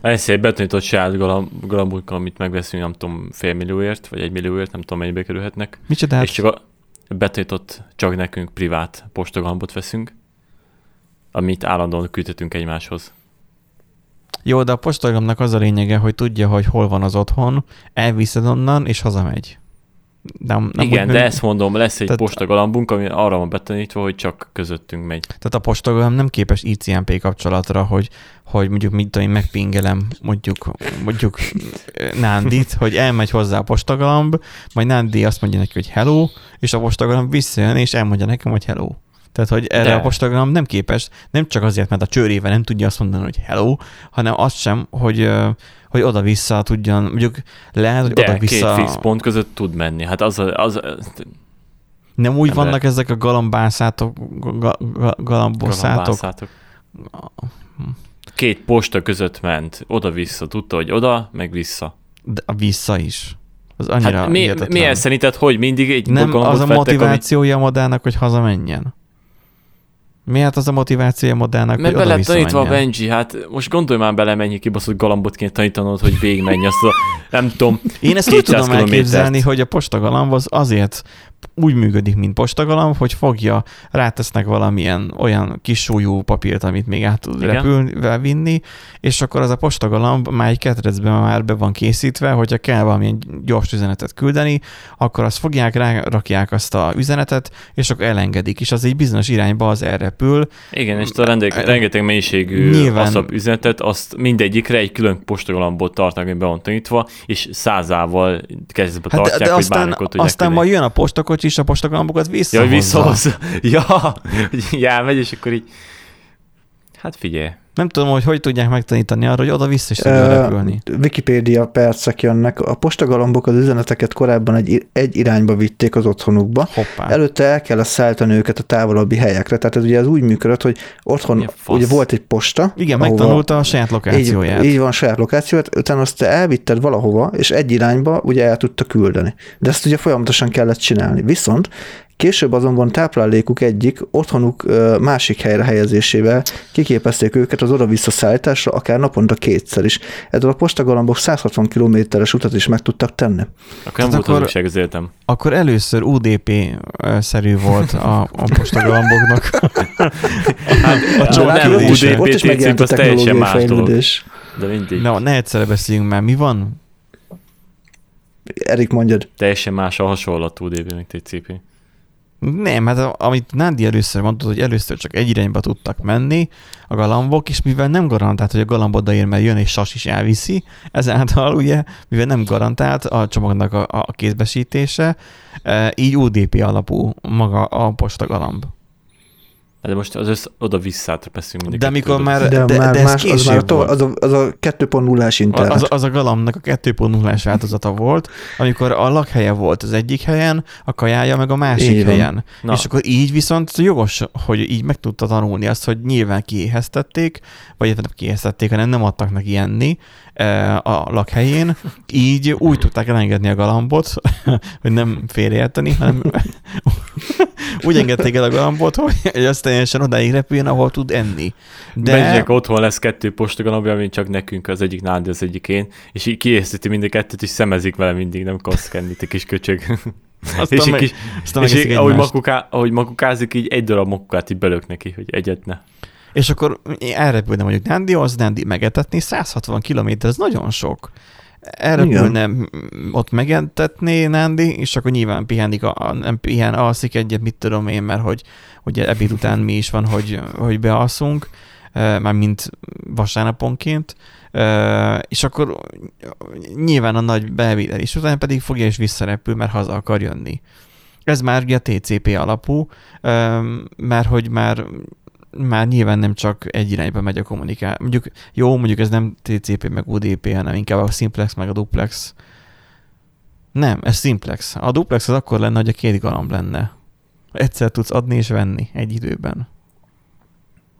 Egy betanított saját galamb, galambunk, amit megveszünk, nem tudom, fél millióért, vagy egy millióért, nem tudom, mennyibe kerülhetnek. Micsoda? És csak a betanított, csak nekünk privát postagalambot veszünk, amit állandóan küldhetünk egymáshoz. Jó, de a postagalambnak az a lényege, hogy tudja, hogy hol van az otthon, elviszed onnan, és hazamegy. Nem, nem Igen, úgy, de ezt mondom, lesz egy Tehát- postagalambunk, ami arra van betanítva, hogy csak közöttünk megy. Tehát a postagalamb nem képes ICMP kapcsolatra, hogy, hogy mondjuk mit tudom én, megpingelem mondjuk, mondjuk Nándit, hogy elmegy hozzá a postagalamb, majd Nándi azt mondja neki, hogy hello, és a postagalamb visszajön, és elmondja nekem, hogy hello. Tehát, hogy erre De. a postagalamb nem képes, nem csak azért, mert a csőrével nem tudja azt mondani, hogy hello, hanem azt sem, hogy, hogy oda-vissza tudjon, mondjuk lehet, hogy De két oda-vissza... fix pont között tud menni. Hát az, a- az, az Nem úgy Nem vannak ezek a galambászátok, ga, ga, galamboszátok. galambászátok. Két posta között ment, oda-vissza, tudta, hogy oda, meg vissza. De a vissza is. Az annyira Hát mi, milyen szerinted, hogy mindig egy Nem az a vettek, amit- motivációja a modellnek, hogy hazamenjen? Miért az a motivációja modellnek, Mert hogy be lett oda tanítva a? Benji, hát most gondolj már bele, mennyi kibaszott galambot kéne tanítanod, hogy végigmenj azt a, nem tudom, Én ezt úgy 200 tudom elképzelni, hogy a postagalamb az azért úgy működik, mint postagalamb, hogy fogja, rátesznek valamilyen olyan kis súlyú papírt, amit még át tud repülve vinni, és akkor az a postagalamb már egy ketrecben már be van készítve, hogyha kell valamilyen gyors üzenetet küldeni, akkor azt fogják, rárakják azt a üzenetet, és akkor elengedik, és az egy bizonyos irányba az elrepül, Igen, és a rende- rengeteg mennyiségű Nyilván- üzenetet, azt mindegyikre egy külön postagalambot tartnak, ami be van tanítva, és százával kezdetbe Hát de, tartják, de hogy aztán, aztán majd jön a postakocsi, és a postagalambokat Ja, visszahozza. hogy visszahozza. Ja, hogy elmegy, és akkor így... Hát figyelj. Nem tudom, hogy hogy tudják megtanítani arra, hogy oda-vissza is tudja Ö, repülni. Wikipédia percek jönnek. A postagalambok az üzeneteket korábban egy, egy irányba vitték az otthonukba. Hoppá. Előtte el kellett szállítani őket a távolabbi helyekre. Tehát ez ugye az úgy működött, hogy otthon fasz. ugye volt egy posta. Igen, ahova- megtanulta a saját lokációját. Így, így van, saját lokációt, utána azt te elvitted valahova, és egy irányba ugye el tudta küldeni. De ezt ugye folyamatosan kellett csinálni. Viszont később azonban táplálékuk egyik otthonuk másik helyre helyezésével kiképezték őket az oda-vissza szállításra, akár naponta kétszer is. Ezzel a postagalambok 160 kilométeres utat is meg tudtak tenni. Akkor nem volt akkor- az életem. Akkor először UDP-szerű volt a, a postagalamboknak. Hát, a nem, csomagküldése. UDP Ott is cím, megjelent a az teljesen technológiai fejlődés. De mindig. Na, ne egyszerre beszéljünk már. Mi van? Erik, mondjad. Teljesen más a hasonlat UDP, meg TCP. Nem, hát amit Nándi először mondott, hogy először csak egy irányba tudtak menni a galambok, és mivel nem garantált, hogy a galamb odaér, mert jön és sas is elviszi, ezáltal ugye, mivel nem garantált a csomagnak a, a kézbesítése, eh, így UDP alapú maga a postagalamb. De most az össz, oda-visszát beszélünk mindig. De amikor már, De, de, már de ez más, az, már to- volt. az, a, az a 2.0-ás internet. Az, az a galambnak a 2.0-ás változata volt, amikor a lakhelye volt az egyik helyen, a kajája meg a másik Így van. helyen. Na. És akkor így viszont jogos, hogy így meg tudta tanulni azt, hogy nyilván kiéheztették, vagy nem kiéheztették, hanem nem adtak neki enni eh, a lakhelyén, így úgy tudták elengedni a galambot, hogy nem félreérteni, hanem úgy engedték el a galambot, hogy hogy az teljesen odáig repüljön, ahol tud enni. De... Benjinek otthon lesz kettő postagalambja, ami csak nekünk, az egyik Nádi, az egyik én, és így kiészíti mind a kettőt, és szemezik vele mindig, nem akarsz kenni, te kis köcsög. Aztán és meg- kis, aztán és így, ahogy, makuká, ahogy makukázik, így egy darab makukát így belök neki, hogy egyet ne. És akkor elrepülne mondjuk Nándihoz, Nándi megetetni, 160 km, ez nagyon sok. Elrepülne, ott megetetné Nándi, és akkor nyilván pihenik, a, nem pihen, alszik egyet, mit tudom én, mert hogy ugye ebéd után mi is van, hogy, hogy bealszunk, már mint vasárnaponként, és akkor nyilván a nagy bevétel is, utána pedig fogja és visszarepül, mert haza akar jönni. Ez már ugye TCP alapú, mert hogy már már nyilván nem csak egy irányba megy a kommunikáció. Mondjuk, jó, mondjuk ez nem TCP meg UDP, hanem inkább a simplex meg a duplex. Nem, ez simplex. A duplex az akkor lenne, hogy a két galamb lenne. Egyszer tudsz adni és venni egy időben.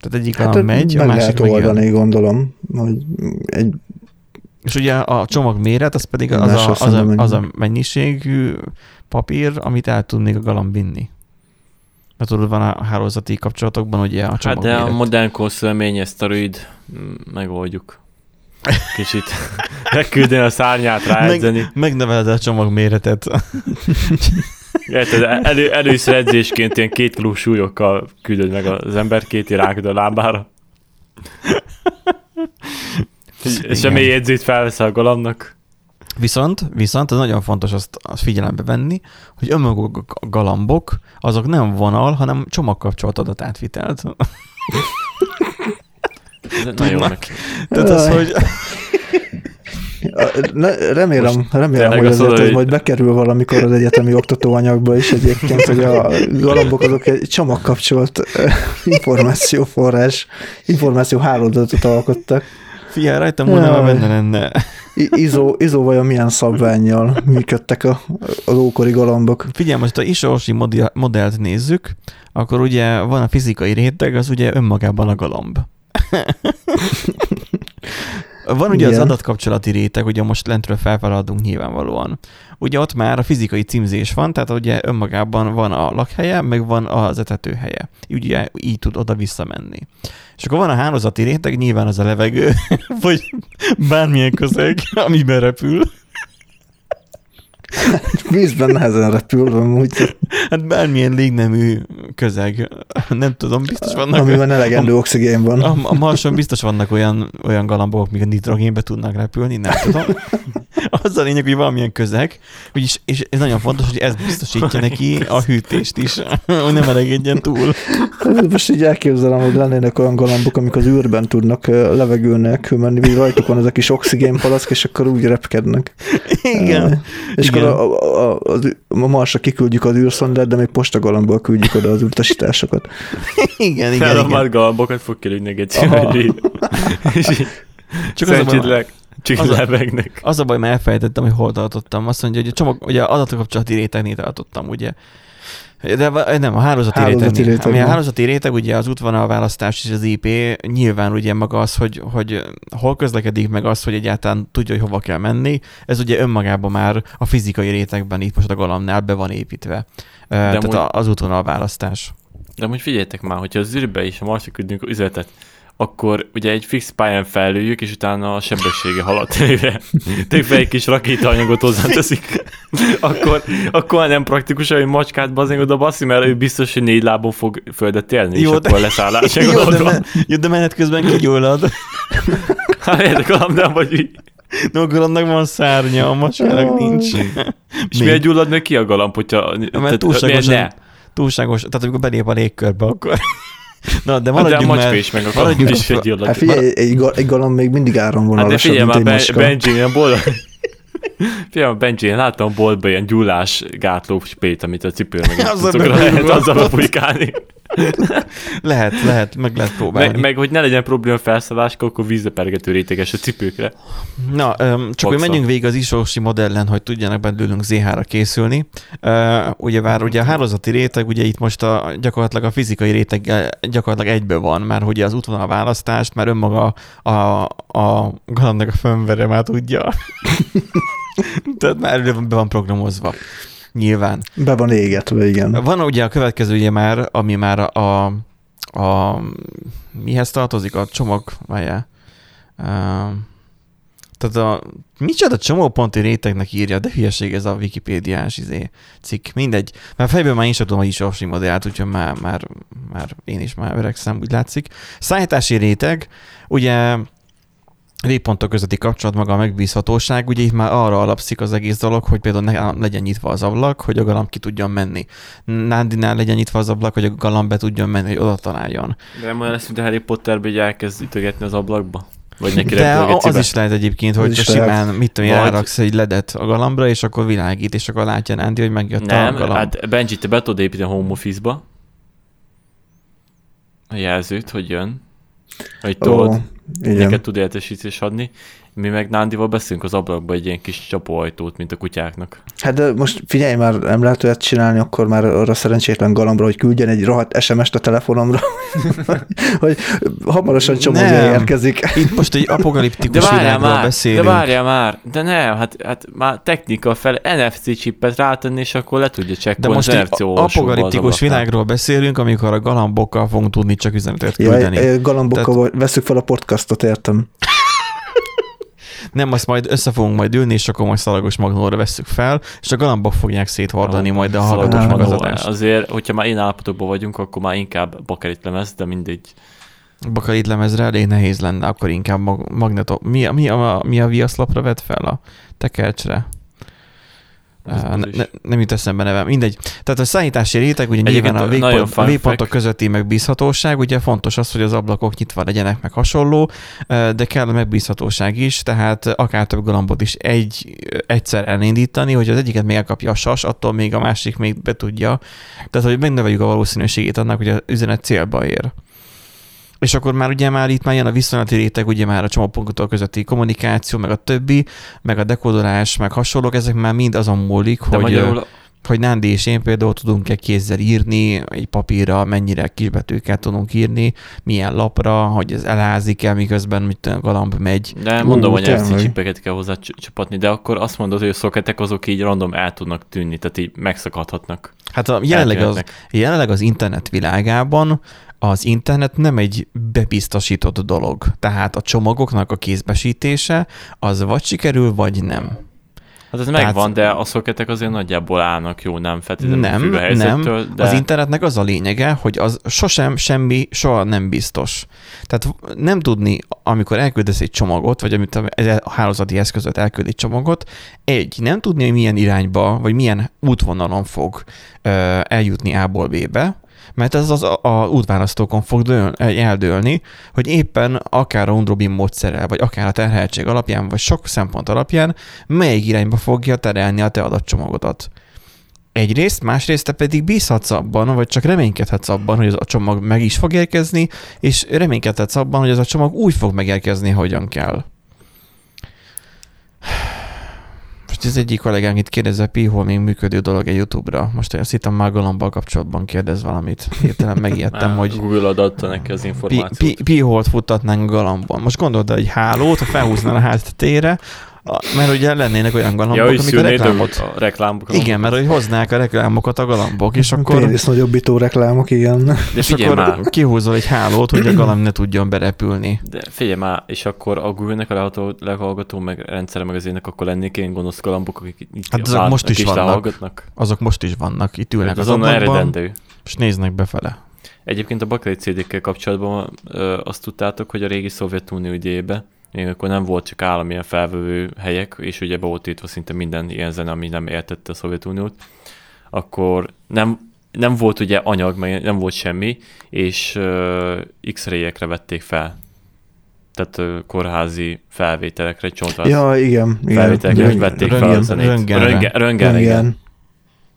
Tehát egyik galamb megy, a másik lehet meg jön. oldani, gondolom, hogy egy És ugye a csomag méret, az pedig az a, az, a, az a mennyiségű papír, amit el tudnék a galamb vinni. Mert tudod, van a hálózati kapcsolatokban ugye a Hát csomag de a méret. modern korszülmény, ezt a rövid, mm, megoldjuk. Kicsit megküldeni a szárnyát ráedzeni. Meg, megneveled a csomag méretet. Érted, elő, először edzésként ilyen két kiló súlyokkal küldöd meg az ember, két rákod a lábára. Semmi jegyzét felvesz a galambnak. Viszont, viszont ez nagyon fontos azt, azt figyelembe venni, hogy önmaguk a galambok, azok nem vonal, hanem csomagkapcsolat adatátvitelt. Meg. Tehát az, hogy... Remélem, remélem hogy azért ez majd bekerül valamikor az egyetemi oktatóanyagba is egyébként, hogy a galambok azok egy csomagkapcsolt információforrás, információ hálózatot alkottak. Figyelj, rajtam volna, benne lenne. Izó, izó vajon milyen szabványjal működtek a, az ókori galambok? Figyelj, most a Isósi modellt nézzük, akkor ugye van a fizikai réteg, az ugye önmagában a galamb. Van ugye Igen. az adatkapcsolati réteg, ugye most lentről felfeladunk nyilvánvalóan. Ugye ott már a fizikai címzés van, tehát ugye önmagában van a lakhelye, meg van az etetőhelye. Ugye így tud oda visszamenni. És akkor van a hálózati réteg, nyilván az a levegő, vagy bármilyen közeg, amiben repül. Vízben nehezen repül, amúgy. Hát bármilyen légnemű közeg, nem tudom, biztos vannak... Amiben elegendő a, oxigén van. A, a Marson biztos vannak olyan, olyan galambok, amik a nitrogénbe tudnak repülni, nem tudom. Az a lényeg, hogy valamilyen közeg, és, és ez nagyon fontos, hogy ez biztosítja neki a hűtést is, hogy nem elegedjen túl. Most így elképzelem, hogy lennének olyan galambok, amik az űrben tudnak levegő nélkül menni, vagy rajtuk van ez a kis oxigénpalack, és akkor úgy repkednek. Igen. És Akkor a, a, a, a Marsra kiküldjük az űrszondát, de még postagalambból küldjük oda az utasításokat. igen, igen. Fel a galambokat fog kilőnegetni. Csak az a. Az a baj, mert elfelejtettem, hogy hol tartottam. Azt mondja, hogy a csomag, ugye adatkapcsolati rétegnél tartottam, ugye. De nem, a hálózati, hálózati réteg. réteg ami a hálózati réteg, ugye az útvonalválasztás és az IP, nyilván ugye maga az, hogy, hogy hol közlekedik, meg az, hogy egyáltalán tudja, hogy hova kell menni, ez ugye önmagában már a fizikai rétegben itt most a galamnál be van építve. De Tehát úgy, az útvonalválasztás. De most figyeljetek már, hogyha az űrbe is a Marsra küldünk üzletet, akkor ugye egy fix pályán fellőjük, és utána a sebessége halad előre. Tényleg egy kis rakétaanyagot hozzáteszik. akkor, akkor nem praktikus, hogy macskát bazen oda baszi, mert ő biztos, hogy négy lábon fog földet élni, jó, és de, akkor leszállás. Jó, de, me, jó, de menet közben kigyullad. Hát érdekel, nem vagy No, a galambnak van szárnya, a macskának nincs. És miért gyullad meg ki a galamb, hogyha... Mert túlságosan, túlságos, tehát amikor belép a légkörbe, akkor Na, de maradjunk hát, de a már... is meg a maradjunk is egy illat. Hát figyelj, egy, egy galamb még mindig áron van hát de figyelj már, ben, Benji, ilyen boldog. Figyelj, Benji, én láttam boltban ilyen gyullás gátló spét, amit a cipőre meg lehet azzal fújkálni. Lehet, lehet, meg lehet próbálni. Meg, meg hogy ne legyen probléma felszálláskor, akkor vízlepergető réteges a cipőkre. Na, um, csak hogy menjünk végig az isósi modellen, hogy tudjanak belőlünk ZH-ra készülni. Uh, ugye vár, ugye a hálózati réteg, ugye itt most a, gyakorlatilag a fizikai réteg gyakorlatilag egybe van, mert ugye az útvonal választást, már önmaga a, a, a galandnak a fönvere már tudja. Tehát már be van programozva. Nyilván. Be van égetve, igen. Van ugye a következője már, ami már a, a mihez tartozik a csomag, várjál. Uh, tehát a micsoda csomóponti rétegnek írja, de hülyeség ez a Wikipédiás izé, cikk. Mindegy. Már fejből már én sem tudom, hogy is Orsi modellt, úgyhogy már, már, már én is már öregszem, úgy látszik. Szállítási réteg, ugye léppontok közötti kapcsolat, maga a megbízhatóság, ugye itt már arra alapszik az egész dolog, hogy például ne legyen nyitva az ablak, hogy a galamb ki tudjon menni. Nándinál legyen nyitva az ablak, hogy a galamb be tudjon menni, hogy oda találjon. De nem olyan lesz, mint a Harry Potterben, hogy elkezd ütögetni az ablakba. Vagy neki De az is lehet egyébként, hogy simán, mit tudom, Vagy... ráraksz egy ledet a galambra, és akkor világít, és akkor látja Nándi, hogy megjött nem, a galamb. hát Benji, te be tudod építeni a home office-ba a jelzőt, hogy jön, hogy tudod, oh. Igen. neked tud értesítést adni, mi meg Nándival beszélünk az ablakba egy ilyen kis csapóajtót, mint a kutyáknak. Hát de most figyelj már, nem lehet olyat csinálni, akkor már arra szerencsétlen galambra, hogy küldjen egy rohadt SMS-t a telefonomra, hogy hamarosan csomagja érkezik. Itt most egy apokaliptikus de világról már, beszélünk. De várjál már, de nem, hát, hát már technika fel NFC csippet rátenni, és akkor le tudja csekkolni De most egy apokaliptikus világról beszélünk, amikor a galambokkal fogunk tudni csak üzenetet küldeni. Ja, galambokkal Tehát... veszük fel a podcastot, értem. Nem, azt majd össze fogunk majd ülni, és akkor majd szalagos magnóra vesszük fel, és a galambok fogják széthordani majd a hallgatós magazatást. Azért, hogyha már én állapotokban vagyunk, akkor már inkább bakerit lemez, de mindegy. Bakalit lemezre elég nehéz lenne, akkor inkább mag- magneto... Mi, a- mi, a, mi a viaszlapra vett fel a tekercsre? Ne, nem jut eszembe neve, mindegy. Tehát a szállítási réteg, ugye Egyébként nyilván a, végpont, a végpontok közötti megbízhatóság, ugye fontos az, hogy az ablakok nyitva legyenek, meg hasonló, de kell a megbízhatóság is, tehát akár több galambot is egy, egyszer elindítani, hogy az egyiket még elkapja a sas, attól még a másik még be tudja. Tehát, hogy megnöveljük a valószínűségét annak, hogy az üzenet célba ér. És akkor már ugye már itt már jön a viszonylati réteg, ugye már a csomagpontok közötti kommunikáció, meg a többi, meg a dekódolás, meg hasonlók, ezek már mind azon múlik, De hogy, magyarul hogy Nándi és én például tudunk-e kézzel írni, egy papírra mennyire kisbetűkkel tudunk írni, milyen lapra, hogy ez elázik-e, miközben mit a galamb megy. De mondom, Ú, hogy tényleg. FC csipeket kell hozzá cs- csapatni, de akkor azt mondod, hogy a szoketek azok így random el tudnak tűnni, tehát így megszakadhatnak. Hát a, jelenleg, az, jelenleg az internet világában az internet nem egy bebiztosított dolog. Tehát a csomagoknak a kézbesítése az vagy sikerül, vagy nem. Hát ez Tehát- megvan, de a szoketek azért nagyjából állnak, jó, nem feltétlenül Nem, a nem. helyzettől, de Az internetnek az a lényege, hogy az sosem, semmi, soha nem biztos. Tehát nem tudni, amikor elküldesz egy csomagot, vagy amit a hálózati eszközöt elküld egy csomagot, egy, nem tudni, hogy milyen irányba, vagy milyen útvonalon fog eljutni A-ból B-be, mert ez az a, a útválasztókon fog dől, eldőlni, hogy éppen akár a Undrobin módszerrel, vagy akár a terheltség alapján, vagy sok szempont alapján melyik irányba fogja terelni a te adatcsomagodat. Egyrészt, másrészt te pedig bízhatsz abban, vagy csak reménykedhetsz abban, hogy az a csomag meg is fog érkezni, és reménykedhetsz abban, hogy ez a csomag úgy fog megérkezni, hogyan kell. Most az egyik kollégánk itt kérdezze, Pi, hol még működő dolog egy YouTube-ra. Most azt hittem már kapcsolatban kérdez valamit. Hirtelen megijedtem, Már hogy Google adatta neki az információt. pi, pi holt futtatnánk galambon. Most gondold egy hálót, ha felhúznál a a- mert ugye lennének olyan galambok, ja, hogy amik a reklámot... a reklámok. Igen, mert hogy hoznák a reklámokat a galambok, és akkor, Pénisz nagyobbító reklámok, igen. De és figyelj akkor már, kihúzol egy hálót, hogy a galamb ne tudjon berepülni. de figyelj már, és akkor a Google-nek a lehallgató, lehallgató meg rendszere meg az ének, akkor lennék ilyen gonosz galambok, akik itt Hát azok most is is vannak. Azok most is vannak, itt ülnek az Azonnal ablakban, eredendő. és néznek befele. Egyébként a bakelit CD-kkel kapcsolatban ö, azt tudtátok, hogy a régi Szovjetunió idejében még akkor nem volt csak állami ilyen felvevő helyek, és ugye be volt tiltva szinte minden ilyen zene, ami nem értette a Szovjetuniót, akkor nem, nem volt ugye anyag, meg nem volt semmi, és ö, X-ray-ekre vették fel. Tehát ö, kórházi felvételekre, csontvás Ja, igen. igen. felvételekre Röntgen- vették fel a zenét. röntgenre. Röntgen, röntgenre, igen. Igen.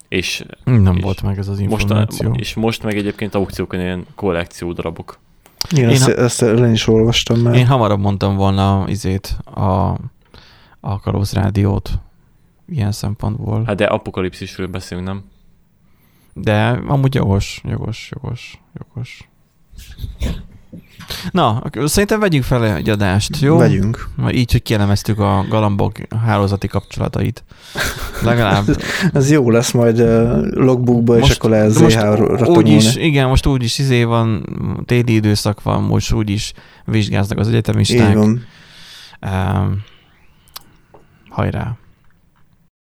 És Nem És volt meg ez az most, információ. és most meg egyébként aukciókon ilyen kollekció darabok. Igen, Én ezt, ha- ezt én is olvastam már. Én hamarabb mondtam volna izét, a, a Kalóz rádiót ilyen szempontból. Hát de apokalipszisről beszélünk, nem? De amúgy jogos, jogos, jogos, jogos. Na, szerintem vegyünk fel egy adást, jó? Vegyünk. Majd így, hogy kielemeztük a galambok hálózati kapcsolatait. Legalább. Ez jó lesz majd logbookba, és akkor most ZH-ra úgy is, igen, most úgy is izé van, téli időszak van, most úgy is vizsgáznak az Így egyetemisták. van. Um, hajrá.